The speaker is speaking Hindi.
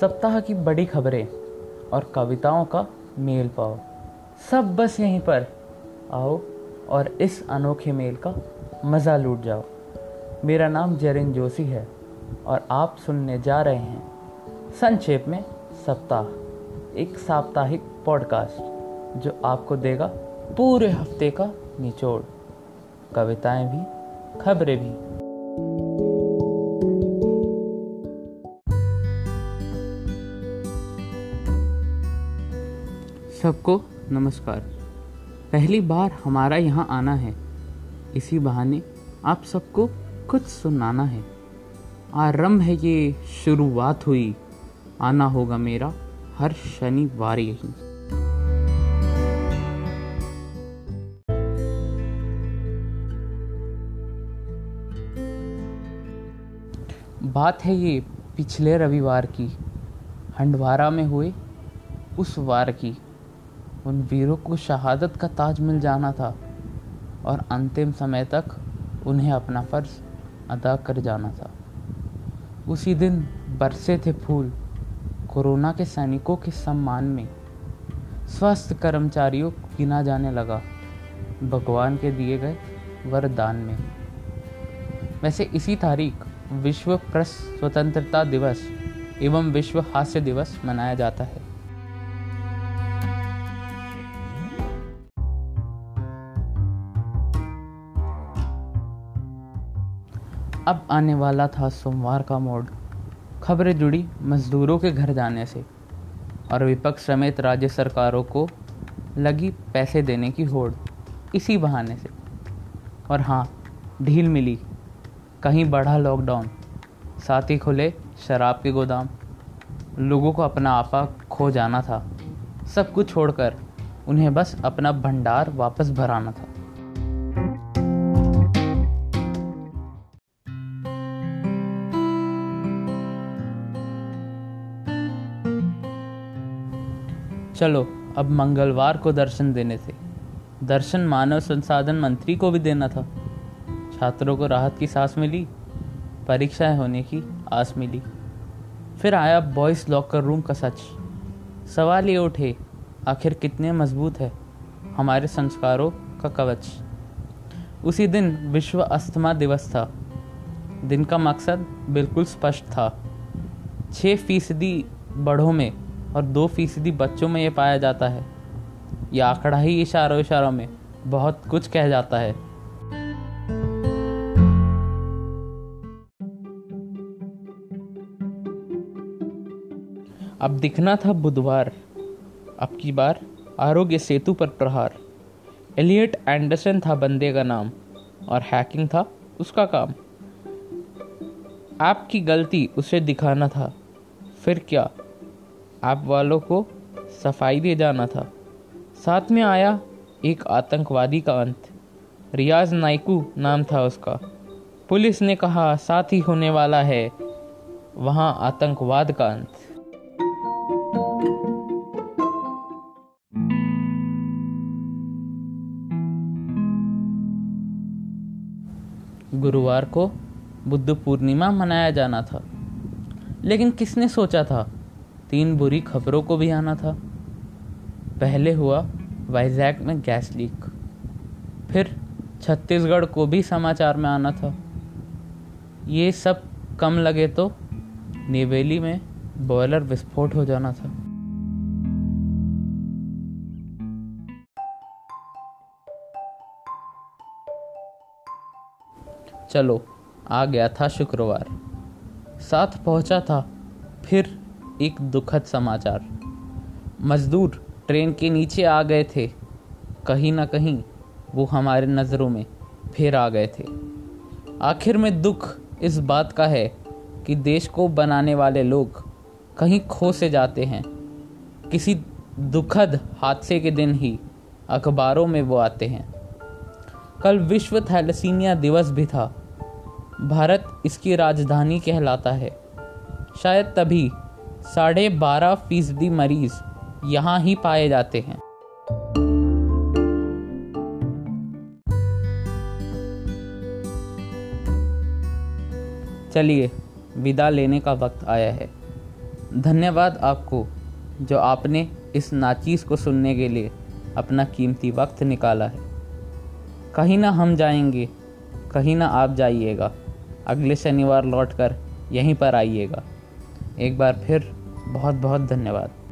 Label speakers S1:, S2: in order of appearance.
S1: सप्ताह की बड़ी खबरें और कविताओं का मेल पाओ। सब बस यहीं पर। आओ और इस अनोखे मेल का मज़ा लूट जाओ। मेरा नाम जरिन जोशी है और आप सुनने जा रहे हैं संक्षेप में सप्ताह, एक साप्ताहिक पॉडकास्ट जो आपको देगा पूरे हफ़्ते का निचोड़। कविताएँ भी, खबरें भी। सबको नमस्कार। पहली बार हमारा यहाँ आना है। इसी बहाने आप सबको कुछ सुनाना है। आरंभ है ये शुरुआत हुई। आना होगा मेरा हर शनिवार यही। बात है ये पिछले रविवार की। हंडवारा में हुए उस वार की। उन वीरों को शहादत का ताज मिल जाना था और अंतिम समय तक उन्हें अपना फ़र्ज़ अदा कर जाना था। उसी दिन बरसे थे फूल कोरोना के सैनिकों के सम्मान में। स्वस्थ कर्मचारियों को गिना जाने लगा भगवान के दिए गए वरदान में। वैसे इसी तारीख विश्व प्रेस स्वतंत्रता दिवस एवं विश्व हास्य दिवस मनाया जाता है। अब आने वाला था सोमवार का मोड। खबरें जुड़ी मजदूरों के घर जाने से और विपक्ष समेत राज्य सरकारों को लगी पैसे देने की होड़ इसी बहाने से। और हाँ ढील मिली। कहीं बढ़ा लॉकडाउन साथ ही खुले शराब के गोदाम। लोगों को अपना आपा खो जाना था। सब कुछ छोड़कर उन्हें बस अपना भंडार वापस भराना था। चलो, अब मंगलवार को दर्शन देने थे। दर्शन मानव संसाधन मंत्री को भी देना था। छात्रों को राहत की सांस मिली, परीक्षाएँ होने की आस मिली। फिर आया बॉयज़ लॉकर रूम का सच। सवाल ये उठे, आखिर कितने मज़बूत है हमारे संस्कारों का कवच। उसी दिन विश्व अस्थमा दिवस था। दिन का मकसद बिल्कुल स्पष्ट था। छः फ़ीसदी बढ़ों में और दो फ़ीसदी बच्चों में ये पाया जाता है। यह आंकड़ा ही इशारों इशारों में बहुत कुछ कह जाता है। अब दिखना था बुधवार। अब की बार आरोग्य सेतु पर प्रहार। एलियट एंडरसन था बंदे का नाम और हैकिंग था उसका काम। आपकी गलती उसे दिखाना था। फिर क्या? आप वालों को सफ़ाई दे जाना था। साथ में आया एक आतंकवादी का अंत। रियाज नाइकू नाम था उसका। पुलिस ने कहा, साथ ही होने वाला है वहाँ आतंकवाद का अंत। गुरुवार को बुद्ध पूर्णिमा मनाया जाना था। लेकिन किसने सोचा था? तीन बुरी खबरों को भी आना था। पहले हुआ वाइजैक में गैस लीक। फिर छत्तीसगढ़ को भी समाचार में आना था। ये सब कम लगे तो नेवेली में बॉयलर विस्फोट हो जाना था। चलो, आ गया था शुक्रवार। साथ पहुँचा था, फिर एक दुखद समाचार। मजदूर ट्रेन के नीचे आ गए थे। कहीं ना कहीं वो हमारे नज़रों में फिर आ गए थे। आखिर में दुख इस बात का है कि देश को बनाने वाले लोग कहीं खो से जाते हैं। किसी दुखद हादसे के दिन ही अखबारों में वो आते हैं। कल विश्व थैलसीमिया दिवस भी था। भारत इसकी राजधानी कहलाता है। शायद तभी साढ़े बारह फ़ीसदी मरीज़ यहाँ ही पाए जाते हैं। चलिए, विदा लेने का वक्त आया है। धन्यवाद आपको, जो आपने इस नाचीज़ को सुनने के लिए अपना कीमती वक्त निकाला है। कहीं ना हम जाएँगे, कहीं ना आप जाइएगा। अगले शनिवार लौट कर यहीं पर आइएगा। एक बार फिर बहुत बहुत धन्यवाद।